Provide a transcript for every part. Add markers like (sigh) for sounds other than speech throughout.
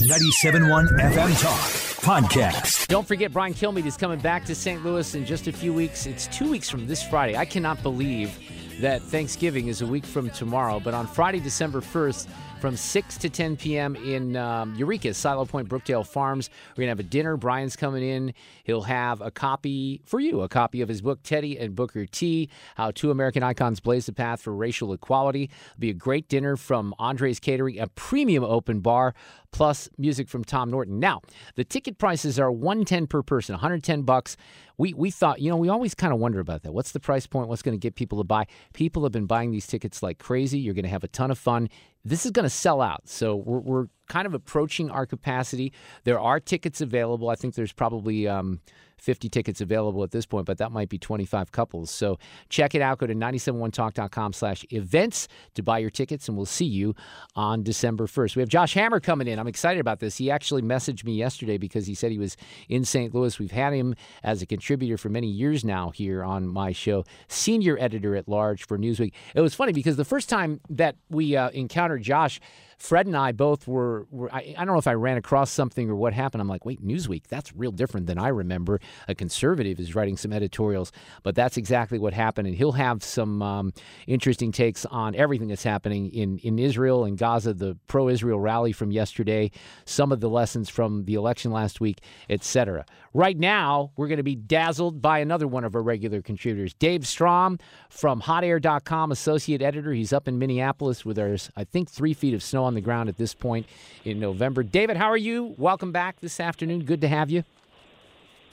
97.1 FM Talk Podcast. Don't forget, Brian Kilmeade is coming back to St. Louis in just a few weeks. It's two weeks from this Friday. I cannot believe that Thanksgiving is a week from tomorrow, but on Friday, December 1st, from 6 to 10 p.m. in um, Eureka, Silo Point, Brookdale Farms. We're going to have a dinner. Brian's coming in. He'll have a copy for you, a copy of his book, Teddy and Booker T How Two American Icons Blaze the Path for Racial Equality. It'll be a great dinner from Andre's Catering, a premium open bar, plus music from Tom Norton. Now, the ticket prices are 110 per person, 110 bucks. We, we thought, you know, we always kind of wonder about that. What's the price point? What's going to get people to buy? People have been buying these tickets like crazy. You're going to have a ton of fun this is going to sell out. So we're, we're, kind of approaching our capacity. There are tickets available. I think there's probably um, 50 tickets available at this point, but that might be 25 couples. So check it out. Go to 971talk.com slash events to buy your tickets, and we'll see you on December 1st. We have Josh Hammer coming in. I'm excited about this. He actually messaged me yesterday because he said he was in St. Louis. We've had him as a contributor for many years now here on my show, senior editor at large for Newsweek. It was funny because the first time that we uh, encountered Josh, Fred and I both were, were I, I, don't know if I ran across something or what happened. I'm like, wait, Newsweek, that's real different than I remember. A conservative is writing some editorials, but that's exactly what happened. And he'll have some um, interesting takes on everything that's happening in, in Israel and Gaza, the pro Israel rally from yesterday, some of the lessons from the election last week, etc. Right now, we're going to be dazzled by another one of our regular contributors, Dave Strom from hotair.com, associate editor. He's up in Minneapolis with our, I think, three feet of snow on the ground at this point in November. David, how are you? Welcome back this afternoon. Good to have you.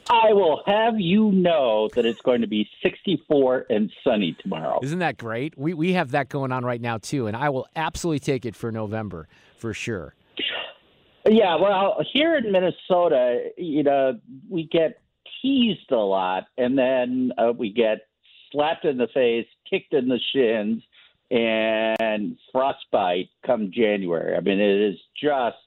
I will have you know that it's going to be 64 and sunny tomorrow. Isn't that great? We, we have that going on right now, too, and I will absolutely take it for November for sure. Yeah, well, here in Minnesota, you know, we get teased a lot, and then uh, we get slapped in the face, kicked in the shins, and frostbite come January. I mean, it is just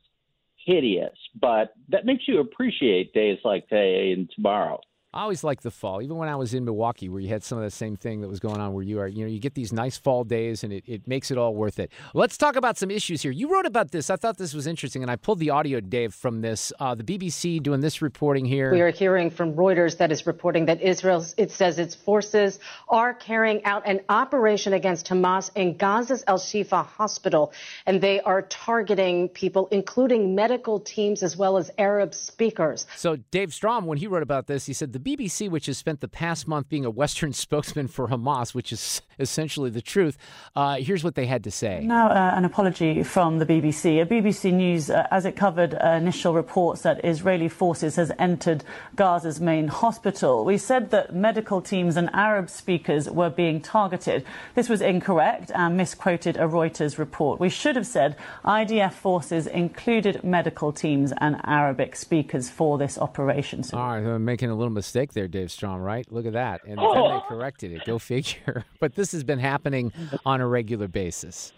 hideous, but that makes you appreciate days like today and tomorrow. I always like the fall, even when I was in Milwaukee, where you had some of the same thing that was going on where you are. You know, you get these nice fall days, and it, it makes it all worth it. Let's talk about some issues here. You wrote about this. I thought this was interesting, and I pulled the audio, Dave, from this. Uh, the BBC doing this reporting here. We are hearing from Reuters that is reporting that Israel, it says its forces are carrying out an operation against Hamas in Gaza's Al Shifa hospital, and they are targeting people, including medical teams as well as Arab speakers. So, Dave Strom, when he wrote about this, he said the BBC, which has spent the past month being a Western (laughs) spokesman for Hamas, which is essentially the truth, uh, here's what they had to say. Now, uh, an apology from the BBC. A BBC News, uh, as it covered uh, initial reports that Israeli forces has entered Gaza's main hospital. We said that medical teams and Arab speakers were being targeted. This was incorrect and misquoted a Reuters report. We should have said IDF forces included medical teams and Arabic speakers for this operation. So All right, I'm making a little mistake mistake there, Dave Strom, right? Look at that. And oh. then they corrected it. Go figure. (laughs) but this has been happening on a regular basis.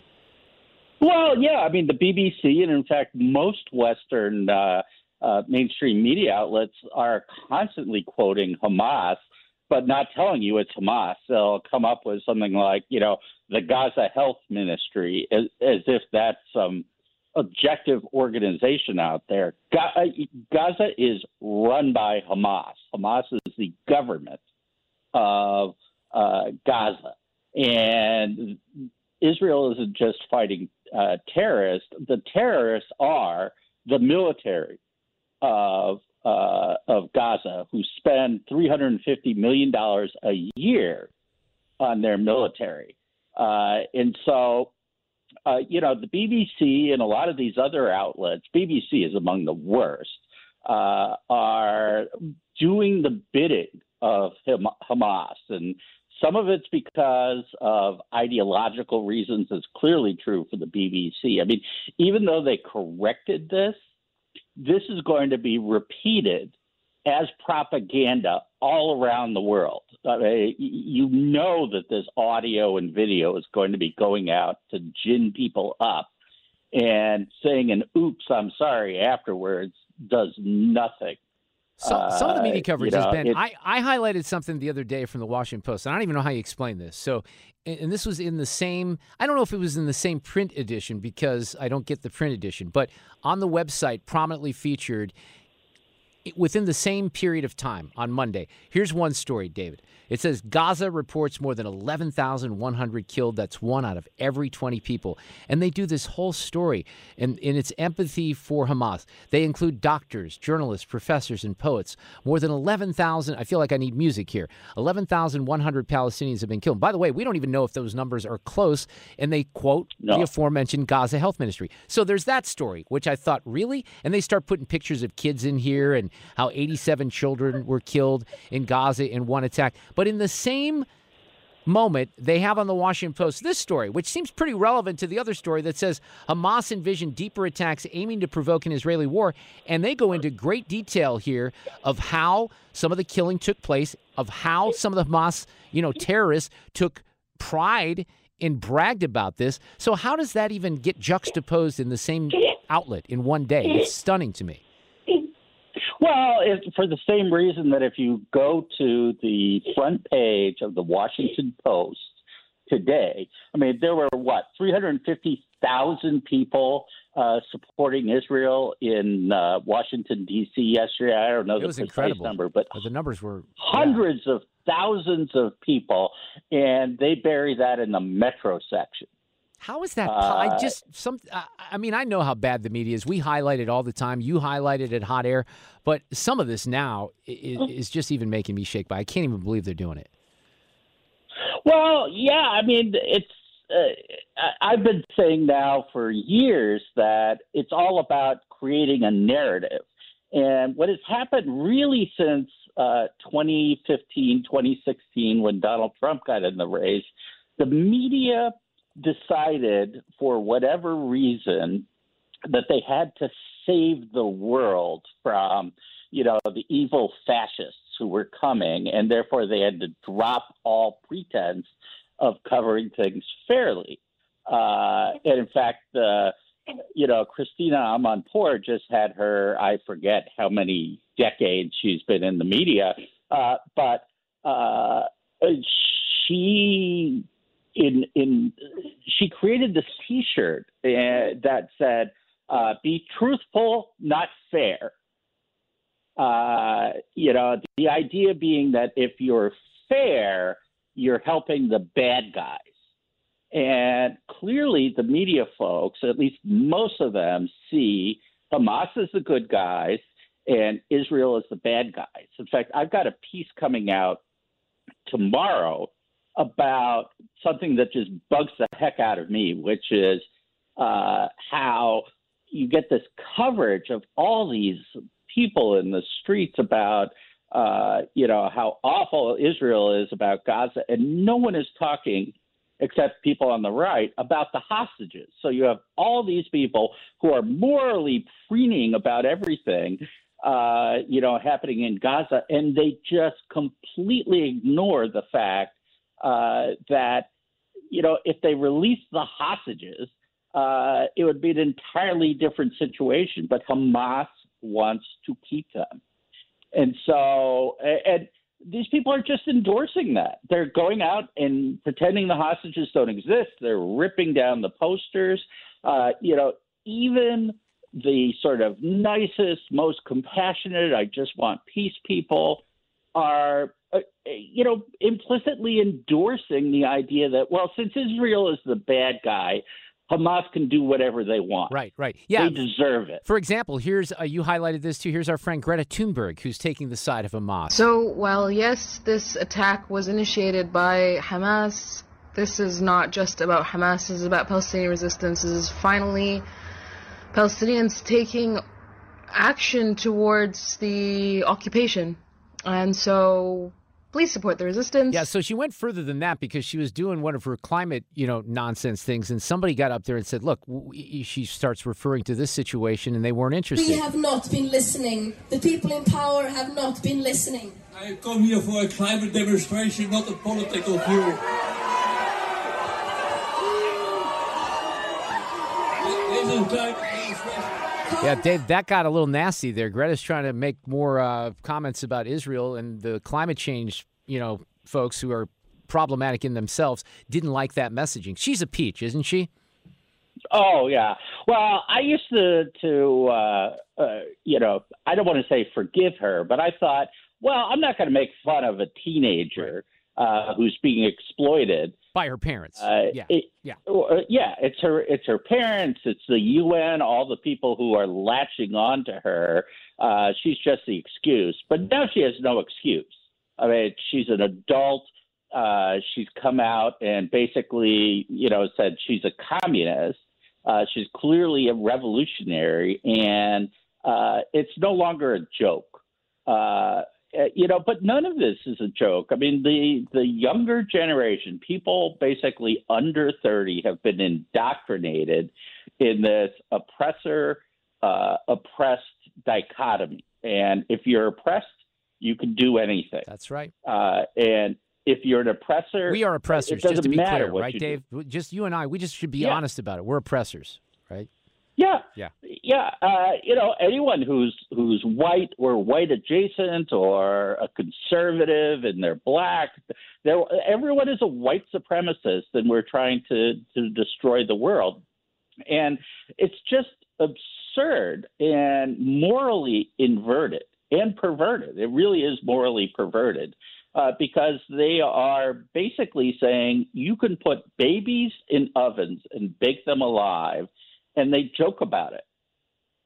Well, yeah. I mean, the BBC and, in fact, most Western uh, uh, mainstream media outlets are constantly quoting Hamas, but not telling you it's Hamas. They'll come up with something like, you know, the Gaza Health Ministry, as, as if that's some objective organization out there. Uh, Gaza is run by Hamas. Hamas is the government of uh, Gaza. And Israel isn't just fighting uh, terrorists, the terrorists are the military of, uh, of Gaza who spend $350 million a year on their military. Uh, and so uh, you know, the BBC and a lot of these other outlets, BBC is among the worst, uh, are doing the bidding of Hamas. And some of it's because of ideological reasons. It's clearly true for the BBC. I mean, even though they corrected this, this is going to be repeated as propaganda all around the world. I mean, you know that this audio and video is going to be going out to gin people up, and saying an "oops, I'm sorry" afterwards does nothing So, some of the media Uh, coverage you has been. it- I, I highlighted something the other day from the Washington Post, and I don't even know how you explain this. So, and this was in the same. I don't know if it was in the same print edition because I don't get the print edition, but on the website, prominently featured within the same period of time on Monday. Here's one story, David. It says Gaza reports more than 11,100 killed. That's one out of every 20 people. And they do this whole story and in its empathy for Hamas. They include doctors, journalists, professors, and poets. More than 11,000, I feel like I need music here. 11,100 Palestinians have been killed. By the way, we don't even know if those numbers are close. And they quote No. the aforementioned Gaza Health Ministry. So there's that story, which I thought, really? And they start putting pictures of kids in here and how 87 children were killed in Gaza in one attack. But in the same moment, they have on the Washington Post this story, which seems pretty relevant to the other story that says Hamas envisioned deeper attacks aiming to provoke an Israeli war. And they go into great detail here of how some of the killing took place, of how some of the Hamas, you know, terrorists took pride and bragged about this. So how does that even get juxtaposed in the same outlet in one day? It's stunning to me. Well, it, for the same reason that if you go to the front page of the Washington Post today, I mean, there were what 350,000 people uh, supporting Israel in uh, Washington D.C. yesterday. I don't know It the was precise incredible. number, but But the numbers were hundreds of thousands of people, and they bury that in the metro section. How is that? po- I Uh, just some. I, mean, I know how bad the media is. We highlight it all the time. You highlight it at Hot Air, but some of this now is, is just even making me shake. By I can't even believe they're doing it. Well, yeah, I mean, it's. Uh, I've been saying now for years that it's all about creating a narrative. And what has happened really since uh, 2015, 2016, when Donald Trump got in the race, the media decided, for whatever reason, that they had to save the world from, you know, the evil fascists who were coming, and therefore they had to drop all pretense of covering things fairly. Uh, and in fact, uh, you know, Christina Amanpour just had her, I forget how many decades she's been in the media, uh, but uh, she in in she created this T-shirt uh, that said, uh, "Be truthful, not fair." Uh, you know, the idea being that if you're fair, you're helping the bad guys. And clearly, the media folks, at least most of them, see Hamas as the good guys and Israel as the bad guys. In fact, I've got a piece coming out tomorrow about something that just bugs the heck out of me, which is uh, how you get this coverage of all these people in the streets about, uh, you know, how awful Israel is about Gaza, and no one is talking except people on the right about the hostages. So you have all these people who are morally preening about everything, uh, you know, happening in Gaza, and they just completely ignore the fact uh, that, you know, if they release the hostages, uh, it would be an entirely different situation. But Hamas wants to keep them, and so and these people are just endorsing that. They're going out and pretending the hostages don't exist. They're ripping down the posters. Uh, you know, even the sort of nicest, most compassionate, I just want peace people are, uh, you know, implicitly endorsing the idea that, well, since Israel is the bad guy, Hamas can do whatever they want. Right, right. Yeah. They deserve it. For example, here's uh, you highlighted this too. Here's our friend Greta Thunberg, who's taking the side of Hamas. So, while yes, this attack was initiated by Hamas, this is not just about Hamas, this is about Palestinian resistance. This is finally Palestinians taking action towards the occupation. And so, please support the resistance. Yeah, so she went further than that because she was doing one of her climate, you know, nonsense things, and somebody got up there and said, "Look," she starts referring to this situation, and they weren't interested. We have not been listening. The people in power have not been listening. I come here for a climate demonstration, not a political view. This is climate demonstration. Yeah, Dave, that got a little nasty there. Greta's trying to make more uh, comments about Israel and the climate change, you know, folks who are problematic in themselves didn't like that messaging. She's a peach, isn't she? Oh yeah. Well, I used to to uh, uh, you know I don't want to say forgive her, but I thought, well, I'm not going to make fun of a teenager uh, who's being exploited by her parents. Uh, yeah, it, yeah, uh, yeah. It's her. It's her parents. It's the UN. All the people who are latching on to her. Uh, she's just the excuse. But now she has no excuse. I mean, she's an adult. Uh, she's come out and basically, you know, said she's a communist. Uh, she's clearly a revolutionary, and uh, it's no longer a joke. Uh, you know, but none of this is a joke. I mean, the the younger generation, people basically under thirty, have been indoctrinated in this oppressor uh, oppressed dichotomy. And if you're oppressed, you can do anything. That's right. Uh, and if you're an oppressor, we are oppressors. just to be clear, right, Dave? Do. Just you and I, we just should be yeah. honest about it. We're oppressors, right? Yeah, yeah, yeah. Uh, you know, anyone who's who's white or white adjacent or a conservative and they're black, they're, everyone is a white supremacist, and we're trying to to destroy the world. And it's just absurd and morally inverted and perverted. It really is morally perverted uh, because they are basically saying you can put babies in ovens and bake them alive, and they joke about it.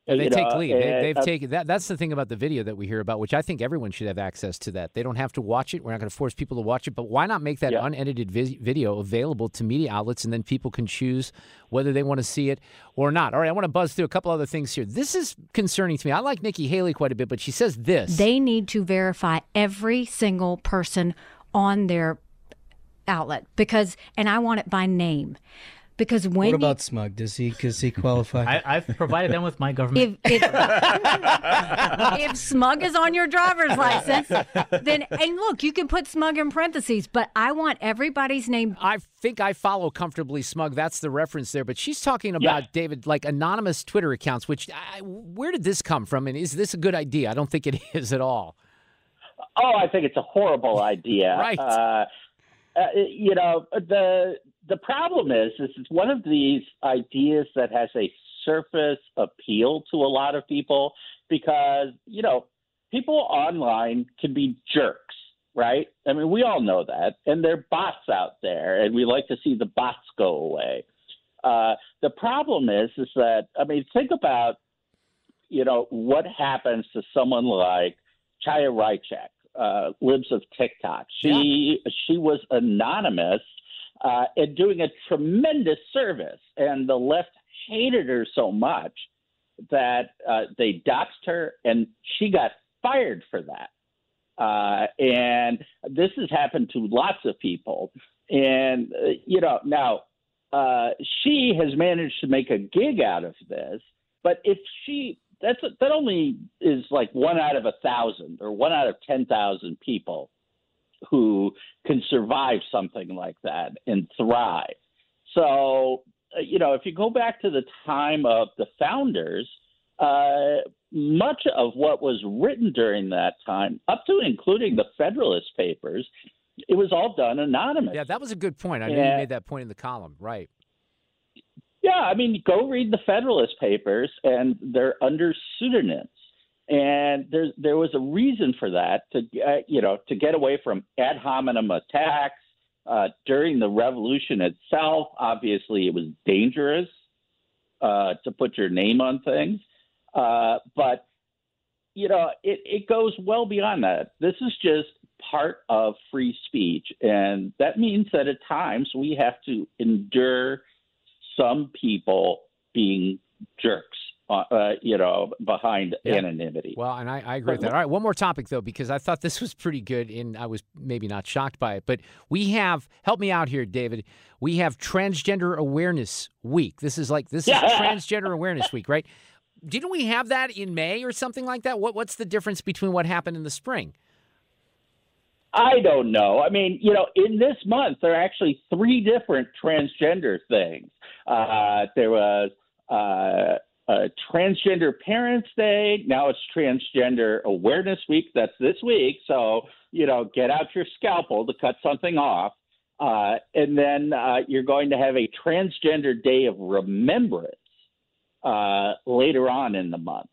And they You take know, lead. They, and, they've uh, taken that. That's the thing about the video that we hear about, which I think everyone should have access to. That they don't have to watch it. We're not going to force people to watch it, but why not make that Yeah. unedited vis- video available to media outlets, and then people can choose whether they want to see it or not. All right, I want to buzz through a couple other things here. This is concerning to me. I like Nikki Haley quite a bit, but she says this. They need to verify every single person on their outlet because, and I want it by name. Because when What you- about Smug? Does he does he qualify? I, I've provided them with my government. if if, (laughs) if smug is on your driver's license, then and look, you can put smug in parentheses, but I want everybody's name. I think I follow comfortably smug. That's the reference there. But she's talking about David, like anonymous Twitter accounts. Which I, where did this come from? And is this a good idea? I don't think it (laughs) is at all. Oh, I think it's a horrible idea. (laughs) Right. Uh, uh, you know, the the problem is, is it's one of these ideas that has a surface appeal to a lot of people because you know people online can be jerks, right? I mean, we all know that, and there are bots out there, and we like to see the bots go away. Uh, the problem is, is that I mean, think about you know what happens to someone like Chaya Raichik, uh, Libs of TikTok. She she was anonymous uh, and doing a tremendous service, and the left hated her so much that uh, they doxed her, and she got fired for that. Uh, and this has happened to lots of people. And, uh, you know, now uh, she has managed to make a gig out of this, but if she, that's that only is like one out of a thousand or one out of 10,000 people who can survive something like that and thrive. So, uh, you know, if you go back to the time of the founders, uh, much of what was written during that time, up to including the Federalist Papers, it was all done anonymous. Yeah, that was a good point. I know you made that point in the column. Right. Yeah, I mean, go read the Federalist Papers, and they're under pseudonyms. And there, there was a reason for that to, uh, you know, to get away from ad hominem attacks uh, during the revolution itself. Obviously, it was dangerous uh, to put your name on things, uh, but you know, it, it goes well beyond that. This is just part of free speech, and that means that at times we have to endure some people being jerks, uh, uh, you know, behind Yeah. anonymity. Well, and I, I agree with that. All right, one more topic though, because I thought this was pretty good, and I was maybe not shocked by it. But we have help me out here, David. We have Transgender Awareness Week. This is like this is (laughs) Transgender Awareness Week, right? Didn't we have that in May or something like that? What what's the difference between what happened in the spring? I don't know. I mean, you know, in this month there are actually three different transgender things. Uh, there was uh, uh, Transgender Parents Day. Now it's Transgender Awareness Week. That's this week. So, you know, get out your scalpel to cut something off. Uh, and then uh, you're going to have a Transgender Day of Remembrance uh, later on in the month.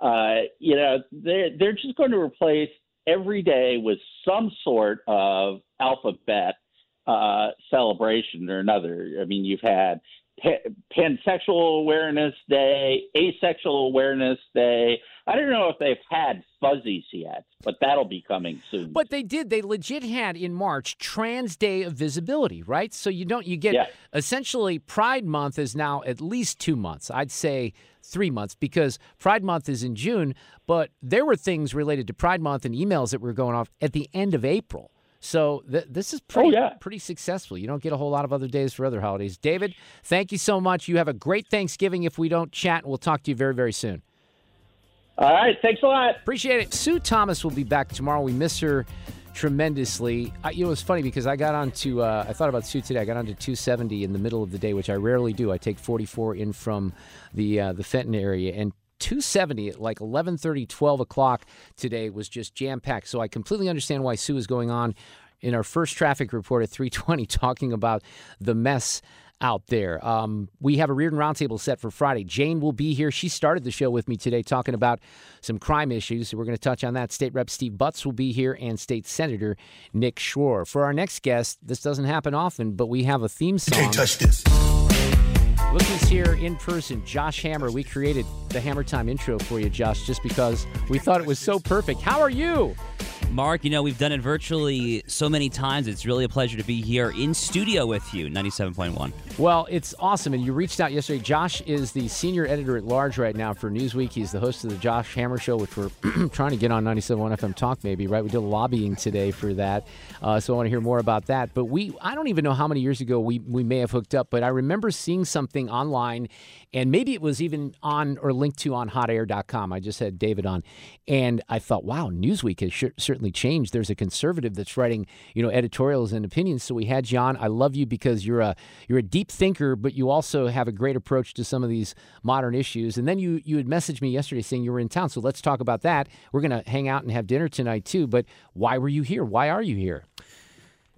Uh, you know, they're, they're just going to replace every day with some sort of alphabet uh, celebration or another. I mean, you've had Pansexual Awareness Day, Asexual Awareness Day. I don't know if they've had fuzzies yet, but that'll be coming soon. But they did. They legit had in March Trans Day of Visibility, right? So you don't you get yeah. essentially Pride Month is now at least two months. I'd say three months because Pride Month is in June, but there were things related to Pride Month and emails that were going off at the end of April. So th- this is pretty, oh, yeah. pretty successful. You don't get a whole lot of other days for other holidays. David, thank you so much. You have a great Thanksgiving if we don't chat. We'll talk to you very, very soon. All right. Thanks a lot. Appreciate it. Sue Thomas will be back tomorrow. We miss her tremendously. I, you know, it's funny because I got onto, uh, I thought about Sue today. I got onto 270 in the middle of the day, which I rarely do. I take 44 in from the uh, the Fenton area, and 270 at like 11:30, 12 o'clock today was just jam packed. So I completely understand why Sue is going on in our first traffic report at 320 (laughs) talking about the mess out there. Um, we have a Reardon Roundtable set for Friday. Jane will be here. She started the show with me today talking about some crime issues. We're going to touch on that. State Rep Steve Butz will be here and State Senator Nick Schroer. For our next guest, this doesn't happen often, but we have a theme song. You can't touch this. Look who's here in person, Josh Hammer. We created the Hammer Time intro for you, Josh, just because we thought it was so perfect. How are you? Mark, you know, we've done it virtually so many times. It's really a pleasure to be here in studio with you, 97.1. Well, it's awesome. And you reached out yesterday. Josh is the senior editor at large right now for Newsweek. He's the host of the Josh Hammer Show, which we're (clears throat) trying to get on 97.1 FM Talk, maybe, right? We did lobbying today for that. Uh, so I want to hear more about that. But we, I don't even know how many years ago we, we may have hooked up, but I remember seeing something online, and maybe it was even on or linked to on hotair.com. I just had David on. And I thought, wow, Newsweek has sh- certainly changed. There's a conservative that's writing, you know, editorials and opinions. So we had you on. I love you because you're a you're a deep thinker, but you also have a great approach to some of these modern issues. And then you you had messaged me yesterday saying you were in town. So let's talk about that. We're going to hang out and have dinner tonight too. But why were you here? Why are you here?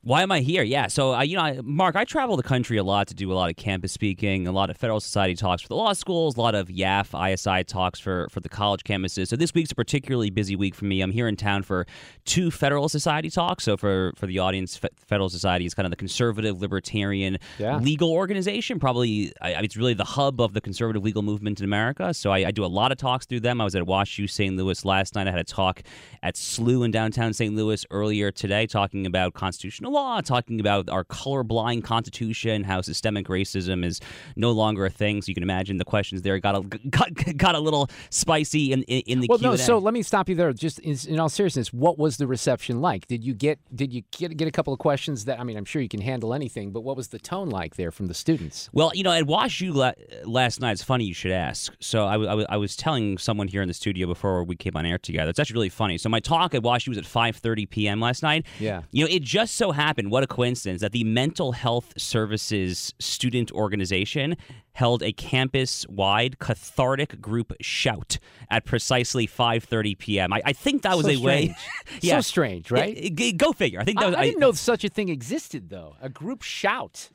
Why am I here? Yeah, so uh, you know, Mark, I travel the country a lot to do a lot of campus speaking, a lot of Federalist Society talks for the law schools, a lot of YAF, ISI talks for for the college campuses. So this week's a particularly busy week for me. I'm here in town for two Federalist Society talks. So for for the audience, Federalist Society is kind of the conservative libertarian yeah. legal organization. Probably, I, it's really the hub of the conservative legal movement in America. So I, I do a lot of talks through them. I was at WashU St. Louis last night. I had a talk at SLU in downtown St. Louis earlier today, talking about constitutional law, talking about our colorblind constitution, how systemic racism is no longer a thing. So you can imagine the questions there got a got, got a little spicy in in, in the well, Q&A. no. So let me stop you there. Just in, in, all seriousness, what was the reception like? Did you get did you get get a couple of questions that I mean, I'm sure you can handle anything, but what was the tone like there from the students? Well, you know, at WashU la- last night, it's funny you should ask. So I, I, I was telling someone here in the studio before we came on air together. It's actually really funny. So my talk at WashU was at 5:30 p.m. last night. Yeah. You know, it just so happened. What a coincidence that the Mental Health Services Student Organization held a campus-wide cathartic group shout at precisely 5:30 p.m. I, I think that was so a strange. (laughs) way. yeah. So strange, right? Yeah, go figure. I think that was, I, I didn't know such a thing existed, though. A group shout.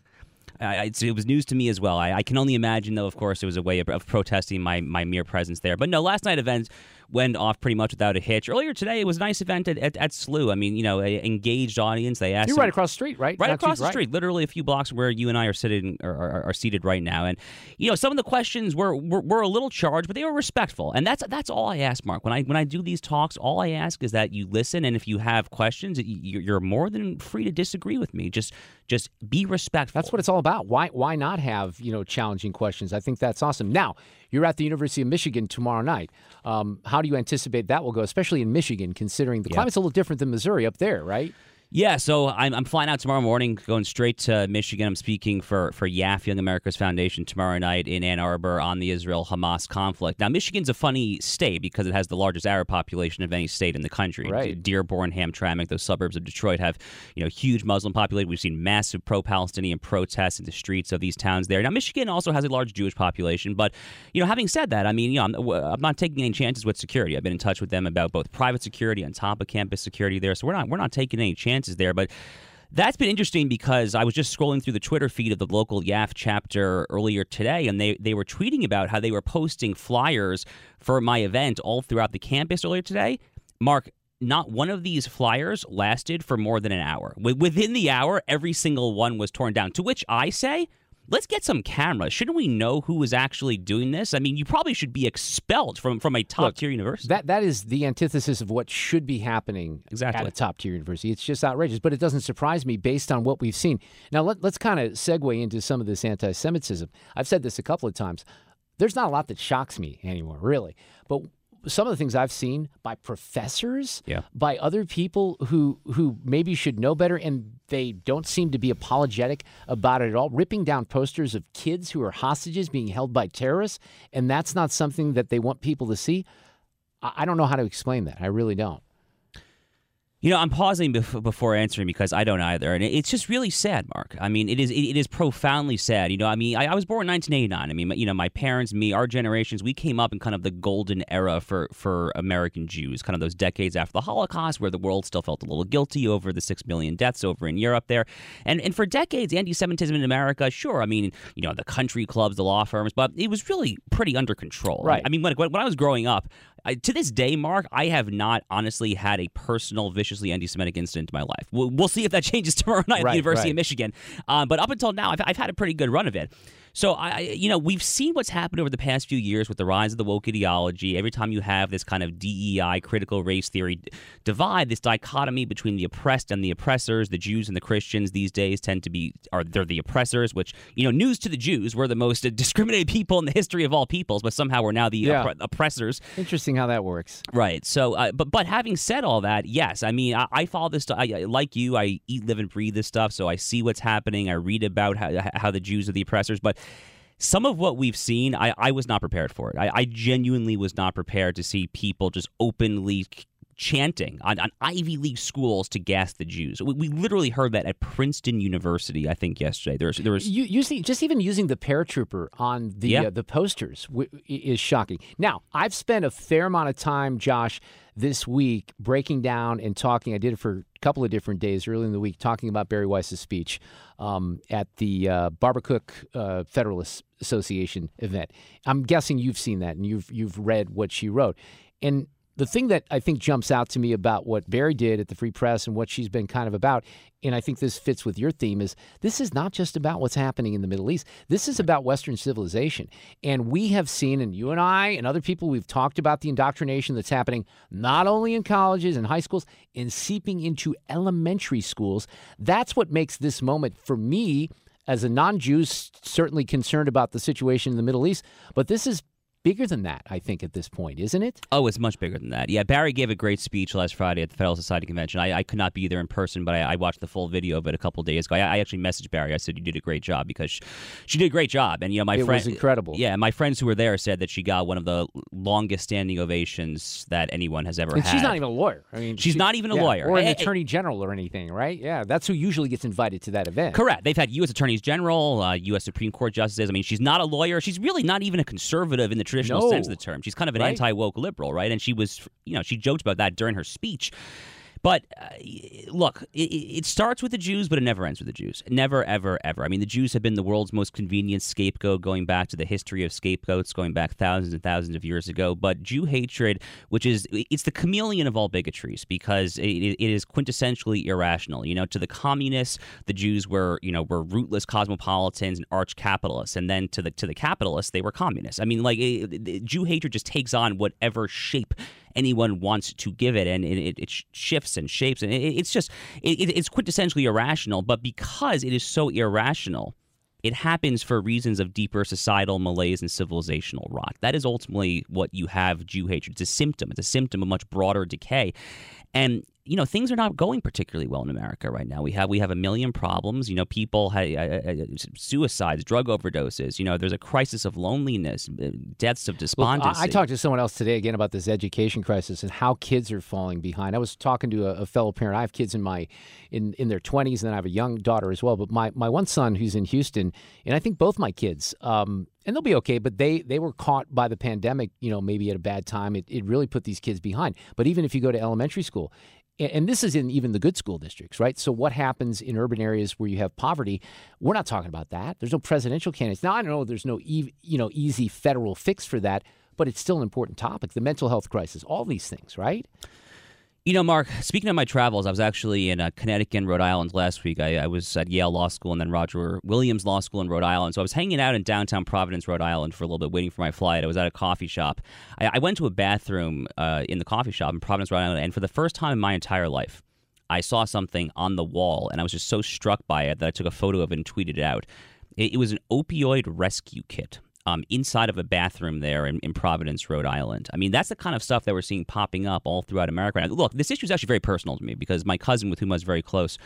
It was news to me as well. I, I, can only imagine, though. Of course, it was a way of, of protesting my my mere presence there. But no, last night events went off pretty much without a hitch. Earlier today, it was a nice event at, at, at SLU. I mean, you know, a engaged audience. They asked. You're right across the street, right? Right across the right. street, literally a few blocks where you and I are sitting are, are, are seated right now. And you know, some of the questions were, were were a little charged, but they were respectful. And that's that's all I ask, Mark. When I when I do these talks, all I ask is that you listen, and if you have questions, you're more than free to disagree with me. Just just be respectful. That's what it's all about. Why why not have you know challenging questions? I think that's awesome. Now you're at the University of Michigan tomorrow night. Um, how do you anticipate that will go, especially in Michigan, considering the Yeah. climate's a little different than Missouri up there, right? Yeah, so I'm, I'm flying out tomorrow morning, going straight to Michigan. I'm speaking for, for YAF, Young America's Foundation, tomorrow night in Ann Arbor on the Israel Hamas conflict. Now, Michigan's a funny state because it has the largest Arab population of any state in the country. Right. Dearborn, Hamtramck, those suburbs of Detroit have you know huge Muslim population. We've seen massive pro-Palestinian protests in the streets of these towns there. Now, Michigan also has a large Jewish population, but you know, having said that, I mean, you know, I'm, I'm not taking any chances with security. I've been in touch with them about both private security on top of campus security there, so we're not we're not taking any chances there. But that's been interesting because I was just scrolling through the Twitter feed of the local YAF chapter earlier today, and they, they were tweeting about how they were posting flyers for my event all throughout the campus earlier today. Mark, not one of these flyers lasted for more than an hour. Within the hour, every single one was torn down. To which I say, let's get some cameras. Shouldn't we know who is actually doing this? I mean, you probably should be expelled from, from a top tier university. That that is the antithesis of what should be happening exactly. at a top tier university. It's just outrageous, but it doesn't surprise me based on what we've seen. Now let, let's kind of segue into some of this anti-Semitism. I've said this a couple of times. There's not a lot that shocks me anymore, really. But some of the things I've seen by professors, yeah. by other people who who maybe should know better, and they don't seem to be apologetic about it at all, ripping down posters of kids who are hostages being held by terrorists, and that's not something that they want people to see. I, I don't know how to explain that. I really don't. You know, I'm pausing bef- before answering because I don't either, and it's just really sad, Mark. I mean, it is it, is profoundly sad. You know, I mean, I, I, was born in 1989. I mean, you know, my parents, me, our generations, we came up in kind of the golden era for for American Jews, kind of those decades after the Holocaust, where the world still felt a little guilty over the six million deaths over in Europe there, and and for decades, anti-Semitism in America, sure, I mean, you know, the country clubs, the law firms, but it was really pretty under control. Right. I mean, when when I was growing up, I, to this day, Mark, I have not honestly had a personal viciously anti-Semitic incident in my life. We'll, we'll see if that (laughs) changes tomorrow night right, at the University right. of Michigan. Um, but up until now, I've, I've had a pretty good run of it. So I, you know, we've seen what's happened over the past few years with the rise of the woke ideology. Every time you have this kind of DEI, critical race theory divide, this dichotomy between the oppressed and the oppressors, the Jews and the Christians these days tend to be are they're the oppressors. Which you know, news to the Jews, we're the most (laughs) discriminated people in the history of all peoples, but somehow we're now the Yeah. oppre- oppressors. Interesting how that works. Right. So, uh, but but having said all that, yes, I mean, I, I follow this stuff. I, I- like you, I eat, live, and breathe this stuff. So I see what's happening. I read about how how the Jews are the oppressors, but. Some of what we've seen, I, I was not prepared for it. I, I genuinely was not prepared to see people just openly chanting on, on Ivy League schools to gas the Jews. We, we literally heard that at Princeton University, I think, yesterday. There was, there was You, using just even using the paratrooper on the Yeah. uh, the posters w- is shocking. Now, I've spent a fair amount of time, Josh, this week breaking down and talking. I did it for a couple of different days early in the week, talking about Bari Weiss's speech um, at the uh, Barbara Cook uh, Federalist Association event. I'm guessing you've seen that and you've you've read what she wrote, and the thing that I think jumps out to me about what Bari did at the Free Press and what she's been kind of about, and I think this fits with your theme, is this is not just about what's happening in the Middle East. This is about Western civilization. And we have seen, and you and I and other people, we've talked about the indoctrination that's happening not only in colleges and high schools and seeping into elementary schools. That's what makes this moment for me as a non-Jew certainly concerned about the situation in the Middle East, but this is bigger than that, I think, at this point, isn't it? Oh, it's much bigger than that. Yeah, Bari gave a great speech last Friday at the Federalist Society Convention. I, I could not be there in person, but I, I watched the full video of it a couple days ago. I, I actually messaged Bari. I said, "You did a great job," because she, she did a great job. And you know, my It friend, was incredible. Yeah, my friends who were there said that she got one of the longest standing ovations that anyone has ever And had. she's not even a lawyer. I mean, She's she- not even a yeah, lawyer. or an attorney general or anything, right? Yeah, that's who usually gets invited to that event. Correct. They've had U.S. attorneys general, uh, U.S. Supreme Court justices. I mean, she's not a lawyer. She's really not even a conservative in the traditional No. sense of the term. She's kind of an Right. anti woke liberal, right? And she was, you know, she joked about that during her speech. But uh, look, it, it starts with the Jews, but it never ends with the Jews. Never, ever, ever. I mean, the Jews have been the world's most convenient scapegoat going back to the history of scapegoats, going back thousands and thousands of years ago. But Jew hatred, which is, it's the chameleon of all bigotries because it, it is quintessentially irrational. You know, to the communists, the Jews were, you know, were rootless cosmopolitans and arch capitalists. And then to the, to the capitalists, they were communists. I mean, like, it, Jew hatred just takes on whatever shape anyone wants to give it, and it, it, shifts and shapes, and it, it's just it- it's quintessentially irrational. But because it is so irrational, it happens for reasons of deeper societal malaise and civilizational rot. That is ultimately what you have Jew hatred. It's a symptom. It's a symptom of much broader decay, and you know things are not going particularly well in America right now. We have we have a million problems. You know, people have uh, uh, suicides, drug overdoses. You know, there's a crisis of loneliness, uh, deaths of despondency. Look, I, I, talked to someone else today again about this education crisis and how kids are falling behind. I was talking to a, a fellow parent. I have kids in my in in their 20s, and then I have a young daughter as well. But my my one son who's in Houston, and I think both my kids. Um, and they'll be okay. But they they were caught by the pandemic, you know, maybe at a bad time. It, it really put these kids behind. But even if you go to elementary school, and this is in even the good school districts, right? So what happens in urban areas where you have poverty? We're not talking about that. There's no presidential candidates. Now I don't know there's no e- you know easy federal fix for that, but it's still an important topic. The mental health crisis, all these things, right? You know, Mark, speaking of my travels, I was actually in uh, Connecticut and Rhode Island last week. I, I, was at Yale Law School and then Roger Williams Law School in Rhode Island. So I was hanging out in downtown Providence, Rhode Island for a little bit, waiting for my flight. I was at a coffee shop. I, I went to a bathroom uh, in the coffee shop in Providence, Rhode Island, and for the first time in my entire life, I saw something on the wall, and I was just so struck by it that I took a photo of it and tweeted it out. It, it was an opioid rescue kit um, inside of a bathroom there in, in, Providence, Rhode Island. I mean, that's the kind of stuff that we're seeing popping up all throughout America. Look, this issue is actually very personal to me because my cousin, with whom I was very close,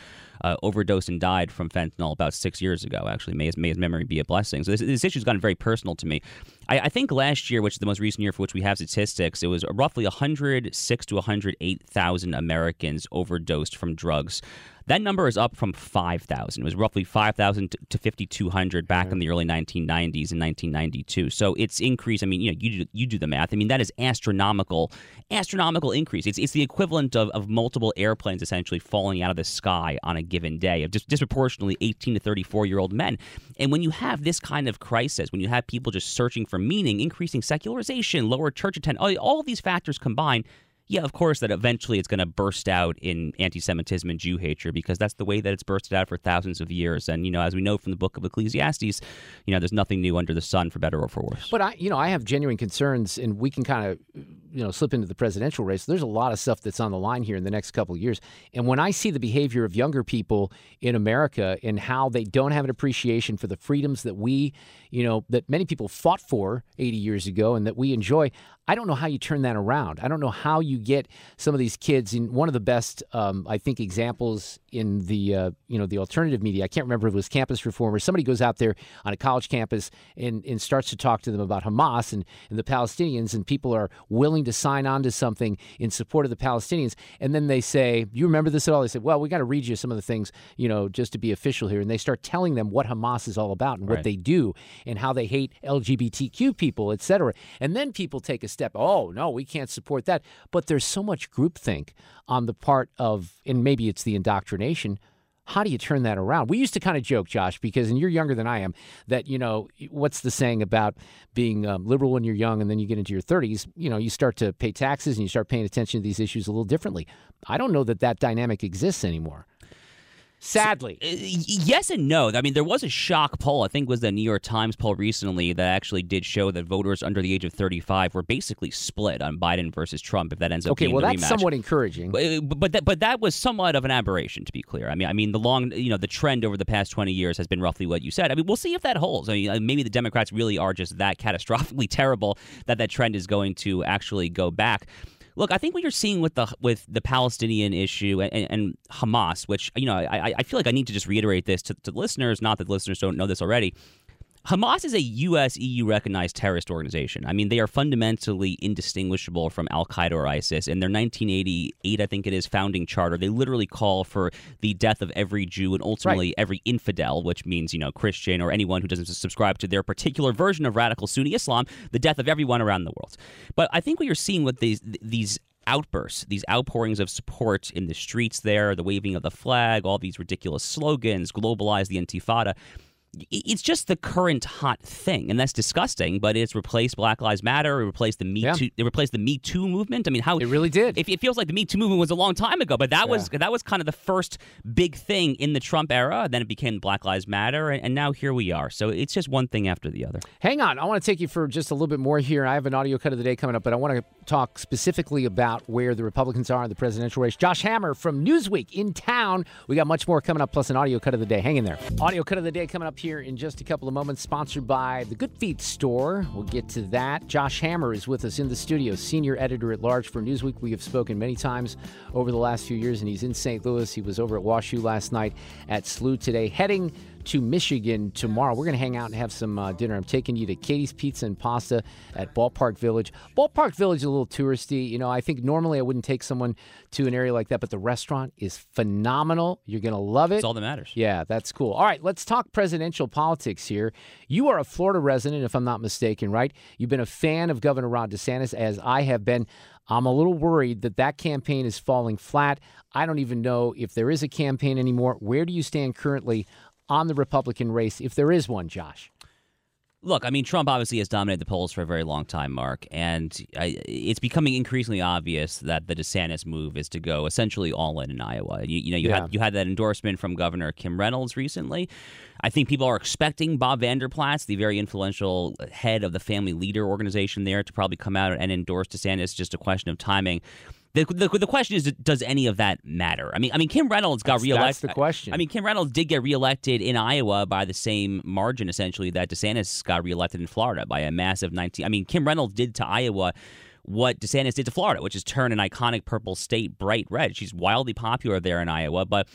uh, overdosed and died from fentanyl about six years ago. Actually, may his, may his memory be a blessing. So this, this has gotten very personal to me. I, I, think last year, which is the most recent year for which we have statistics, it was roughly 106 to 108,000 Americans overdosed from drugs. That number is up from 5,000. It was roughly 5,000 to 5,200 back in mm-hmm. the early 1990s and 1992. So it's increased. I mean, you know, you do, you do the math. I mean, that is astronomical, astronomical increase. It's, it's the equivalent of, of multiple airplanes essentially falling out of the sky on a given day of just disproportionately 18 to 34 year old men. And when you have this kind of crisis, when you have people just searching for meaning, increasing secularization, lower church attendance, all, all of these factors combined, yeah, of course, that eventually it's going to burst out in anti Semitism and Jew hatred because that's the way that it's bursted out for thousands of years. And, you know, as we know from the book of Ecclesiastes, you know, there's nothing new under the sun for better or for worse. But I, you know, I have genuine concerns, and we can kind of, you know, slip into the presidential race. There's a lot of stuff that's on the line here in the next couple of years. And when I see the behavior of younger people in America and how they don't have an appreciation for the freedoms that we, you know, that many people fought for 80 years ago and that we enjoy, I don't know how you turn that around. I don't know how you get some of these kids in one of the best, um, I think, examples in the uh, you know the alternative media. I can't remember if it was Campus Reform or somebody goes out there on a college campus and, and starts to talk to them about Hamas and, and the Palestinians, and people are willing to sign on to something in support of the Palestinians, and then they say, "You remember this at all?" They said, "Well, we got to read you some of the things, you know, just to be official here," and they start telling them what Hamas is all about and what they do and how they hate LGBTQ people, etc. And then people take a step, oh, no, we can't support that. But there's so much groupthink on the part of, and maybe it's the indoctrination. How do you turn that around? We used to kind of joke, Josh, because, and you're younger than I am, that, you know, what's the saying about being um, liberal when you're young and then you get into your 30s? You know, you start to pay taxes and you start paying attention to these issues a little differently. I don't know that that dynamic exists anymore. Sadly. Uh, yes and no. I mean, there was a shock poll. I think it was the New York Times poll recently that actually did show that voters under the age of 35 were basically split on Biden versus Trump. If that ends up Okay, being well, the that's rematch. somewhat encouraging. But uh, but that, but that was somewhat of an aberration, to be clear. I mean, I mean, the long, you know, the trend over the past twenty years has been roughly what you said. I mean, we'll see if that holds. I mean, uh, maybe the Democrats really are just that (laughs) catastrophically terrible that that trend is going to actually go back. Look, I think what you're seeing with the with the Palestinian issue and, and, and Hamas, which you know, I, I feel like I need to just reiterate this to, to listeners, not that listeners don't know this already. Hamas is a U.S. EU recognized terrorist organization. I mean, they are fundamentally indistinguishable from Al Qaeda or ISIS. In their 1988, I think it is, founding charter, they literally call for the death of every Jew and ultimately every infidel, which means, you know, Christian or anyone who doesn't subscribe to their particular version of radical Sunni Islam, the death of everyone around the world. But I think what you're seeing with these these outbursts, these outpourings of support in the streets there, the waving of the flag, all these ridiculous slogans, globalize the Intifada it's just the current hot thing, and that's disgusting. But it's replaced Black Lives Matter. It replaced the Me Too. It replaced the Me Too movement. I mean, how it really did. It, it feels like the Me Too movement was a long time ago, but that was that was kind of the first big thing in the Trump era. Then it became Black Lives Matter, and, and now here we are. So it's just one thing after the other. Hang on. I want to take you for just a little bit more here. I have an audio cut of the day coming up, but I want to talk specifically about where the Republicans are in the presidential race. Josh Hammer from Newsweek in town. We got much more coming up, plus an audio cut of the day. Hang in there. Audio cut of the day coming up here in just a couple of moments, sponsored by the Good Feet Store. We'll get to that. Josh Hammer is with us in the studio, senior editor at large for Newsweek. We have spoken many times over the last few years, and he's in St. Louis. He was over at WashU last night at SLU today, heading to Michigan tomorrow. We're going to hang out and have some uh, dinner. I'm taking you to Katie's Pizza and Pasta at Ballpark Village. Ballpark Village is a little touristy. You know, I think normally I wouldn't take someone to an area like that, but the restaurant is phenomenal. You're going to love it. That's all that matters. Yeah, that's cool. All right, let's talk presidential politics here. You are a Florida resident, if I'm not mistaken, right? You've been a fan of Governor Ron DeSantis, as I have been. I'm a little worried that that campaign is falling flat. I don't even know if there is a campaign anymore. Where do you stand currently on the Republican race, if there is one, Josh? Look, I mean, Trump obviously has dominated the polls for a very long time, Mark, and I, it's becoming increasingly obvious that the DeSantis move is to go essentially all in in Iowa. You, you know, you Yeah. had you had that endorsement from Governor Kim Reynolds recently. I think people are expecting Bob Vander Plaats, the very influential head of the Family Leader organization there, to probably come out and endorse DeSantis. Just a question of timing. The, the, the question is, does any of that matter? I mean, I mean, Kim Reynolds got That's- reelected. that's the question. I mean, Kim Reynolds did get reelected in Iowa by the same margin, essentially, that DeSantis got reelected in Florida by a massive 19. I mean, Kim Reynolds did to Iowa what DeSantis did to Florida, which is turn an iconic purple state bright red. She's wildly popular there in Iowa, but.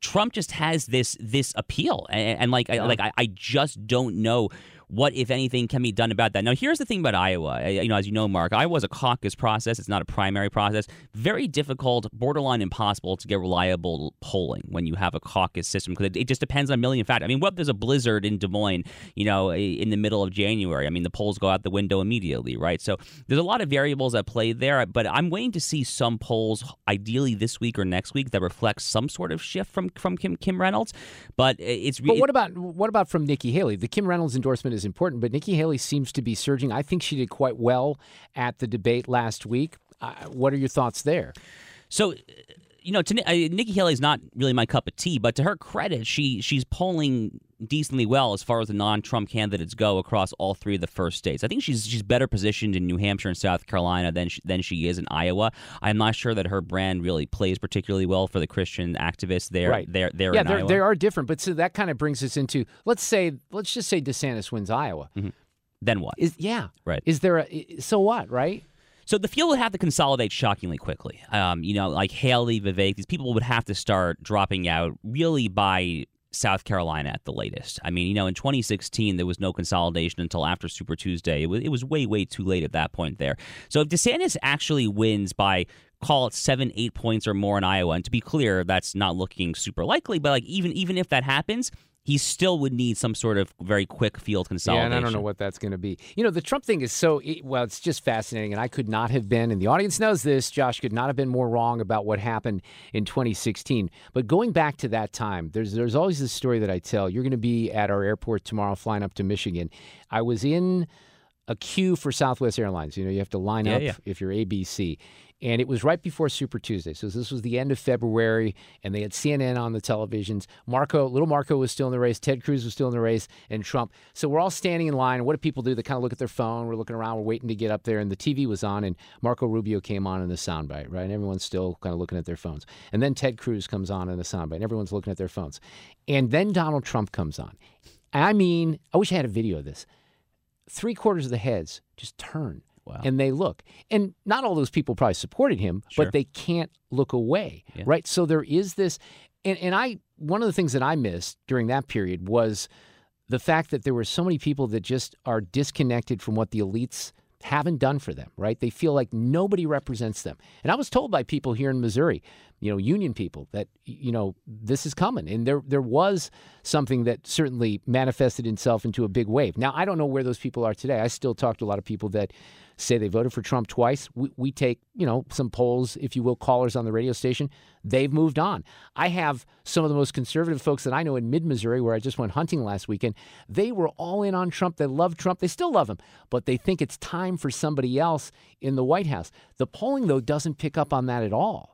Trump just has this this appeal, and, and like I, like I, I just don't know what, if anything, can be done about that. Now, here's the thing about Iowa. Uh, You know, as you know, Mark, Iowa is a caucus process. It's not a primary process. Very difficult, borderline impossible to get reliable polling when you have a caucus system because it, it just depends on a million factors. I mean, what if there's a blizzard in Des Moines, you know, in the middle of January? I mean, the polls go out the window immediately, right? So there's a lot of variables at play there. But I'm waiting to see some polls, ideally this week or next week, that reflect some sort of shift from from Kim Kim Reynolds. But it's But what about what about from Nikki Haley? The Kim Reynolds endorsement is important, but Nikki Haley seems to be surging. I think she did quite well at the debate last week. Uh, what are your thoughts there? So, you know, to, uh, Nikki Haley's not really my cup of tea, but to her credit, she she's polling decently well as far as the non-Trump candidates go across all three of the first states. I think she's she's better positioned in New Hampshire and South Carolina than she, than she is in Iowa. I'm not sure that her brand really plays particularly well for the Christian activists there. right there, there yeah, Iowa. they are different. But so that kind of brings us into let's say let's just say DeSantis wins Iowa. Then what? Is yeah right? Is there a so what right? So the field would have to consolidate shockingly quickly. Um, you know, like Haley, Vivek, these people would have to start dropping out really by South Carolina at the latest. I mean, you know, in 2016 there was no consolidation until after Super Tuesday. It was it was way way too late at that point there. So if DeSantis actually wins by call it seven, eight points or more in Iowa, and to be clear, that's not looking super likely. But like even even if that happens. He still would need some sort of very quick field consolidation. Yeah, and I don't know what that's going to be. You know, the Trump thing is so well. It's just fascinating, and I could not have been, and the audience knows this. Josh could not have been more wrong about what happened in 2016. But going back to that time, there's there's always this story that I tell. You're going to be at our airport tomorrow, flying up to Michigan. I was in a queue for Southwest Airlines. You know, you have to line Yeah, up yeah. if you're ABC. And it was right before Super Tuesday. So this was the end of February, and they had CNN on the televisions. Marco, little Marco was still in the race. Ted Cruz was still in the race, and Trump. So we're all standing in line. What do people do? They kind of look at their phone. We're looking around. We're waiting to get up there, and the TV was on, and Marco Rubio came on in the soundbite, right? And everyone's still kind of looking at their phones. And then Ted Cruz comes on in the soundbite, and everyone's looking at their phones. And then Donald Trump comes on. I mean, I wish I had a video of this three quarters of the heads just turn and they look. And not all those people probably supported him, Sure. but they can't look away, Yeah. right? So there is this, and, and I, one of the things that I missed during that period was the fact that there were so many people that just are disconnected from what the elites haven't done for them, right? They feel like nobody represents them. And I was told by people here in Missouri, you know, union people that you know, this is coming. And there there was something that certainly manifested itself into a big wave. Now, I don't know where those people are today. I still talk to a lot of people that say they voted for Trump twice. We, we take, you know, some polls, if you will, callers on the radio station. They've moved on. I have some of the most conservative folks that I know in mid Missouri, where I just went hunting last weekend. They were all in on Trump. They love Trump. They still love him, but they think it's time for somebody else in the White House. The polling, though, doesn't pick up on that at all.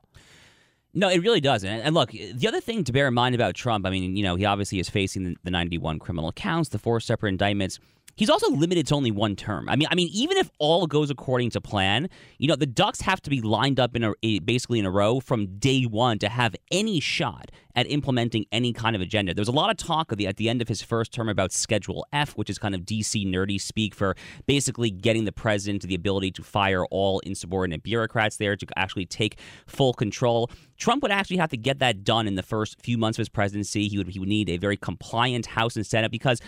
No, it really doesn't. And look, the other thing to bear in mind about Trump, I mean, you know, he obviously is facing the, the 91 criminal counts, the four separate indictments. He's also limited to only one term. I mean, I mean, even if all goes according to plan, you know, the Ducks have to be lined up in a, a basically in a row from day one to have any shot at implementing any kind of agenda. There was a lot of talk the, at the end of his first term about Schedule F, which is kind of DC nerdy speak for basically getting the president the ability to fire all insubordinate bureaucrats there to actually take full control. Trump would actually have to get that done in the first few months of his presidency. He would he would need a very compliant House and Senate because,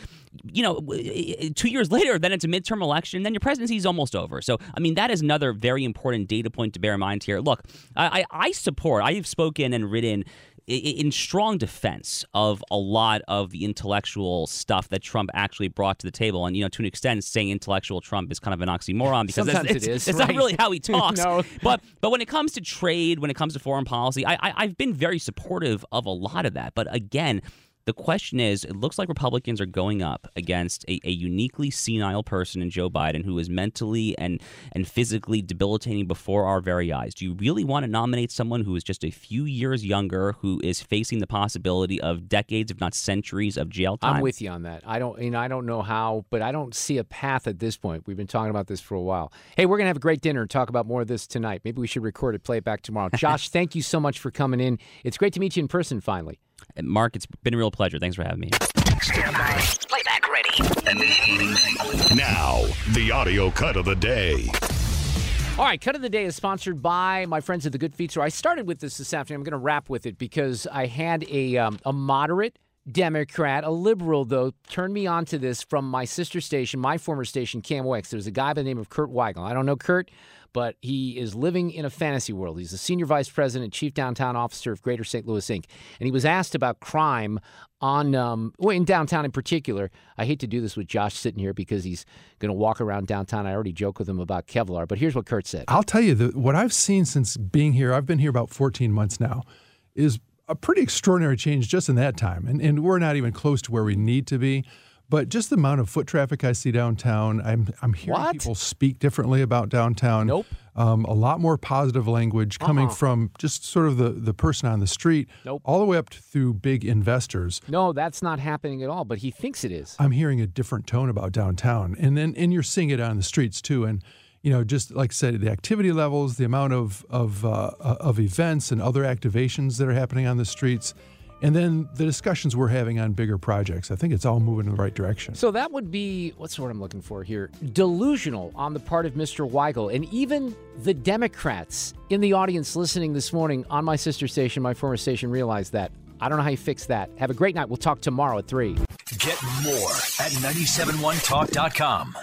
you know, eh, two years (laughs) later, then it's a midterm election, then your presidency is almost over. So, I mean, that is another very important data point to bear in mind here. Look, I, I support. I have spoken and written in strong defense of a lot of the intellectual stuff that Trump actually brought to the table. And, you know, to an extent, saying intellectual Trump is kind of an oxymoron because Sometimes it's, it is, it's right. not really how he (laughs) talks. no. But but when it comes to trade, when it comes to foreign policy, I, I, I've been very supportive of a lot of that. But again, the question is, it looks like Republicans are going up against a, a, uniquely senile person in Joe Biden who is mentally and and physically debilitating before our very eyes. Do you really want to nominate someone who is just a few years younger, who is facing the possibility of decades, if not centuries, of jail time? I'm with you on that. I don't, you know, I don't know how, but I don't see a path at this point. We've been talking about this for a while. Hey, we're gonna have a great dinner and talk about more of this tonight. Maybe we should record it, play it back tomorrow. (laughs) Josh, thank you so much for coming in. It's great to meet you in person finally. And Mark, it's been a real pleasure. Thanks for having me. Stand by. Playback ready. Now, the audio cut of the day. All right, cut of the day is sponsored by my friends at the Good Feet Store. I started with this this afternoon. I'm going to wrap with it because I had a um, a moderate Democrat, a liberal though, turned me on to this from my sister station, my former station, KMOX. There's a guy by the name of Kurt Weigle. I don't know Kurt, but he is living in a fantasy world. He's the senior vice president, chief downtown officer of Greater St. Louis Inc. And he was asked about crime on, um, well, in downtown in particular. I hate to do this with Josh sitting here because he's going to walk around downtown. I already joke with him about Kevlar, but here's what Kurt said. I'll tell you, what I've seen since being here, I've been here about 14 months now, is a pretty extraordinary change just in that time. And, and we're not even close to where we need to be. But just the amount of foot traffic I see downtown, I'm I'm hearing What? people speak differently about downtown. Nope. Um, a lot more positive language coming Uh-uh. from just sort of the, the person on the street, Nope. all the way up to, through big investors. No, that's not happening at all, but he thinks it is. I'm hearing a different tone about downtown, and then and you're seeing it on the streets too. And you know, just like I said, the activity levels, the amount of of uh, of events and other activations that are happening on the streets, and then the discussions we're having on bigger projects. I think it's all moving in the right direction. So that would be what's the word I'm looking for here? Delusional on the part of Mr. Weigle. And even the Democrats in the audience listening this morning on my sister station, my former station, realized that. I don't know how you fix that. Have a great night. We'll talk tomorrow at 3. Get more at 971talk.com.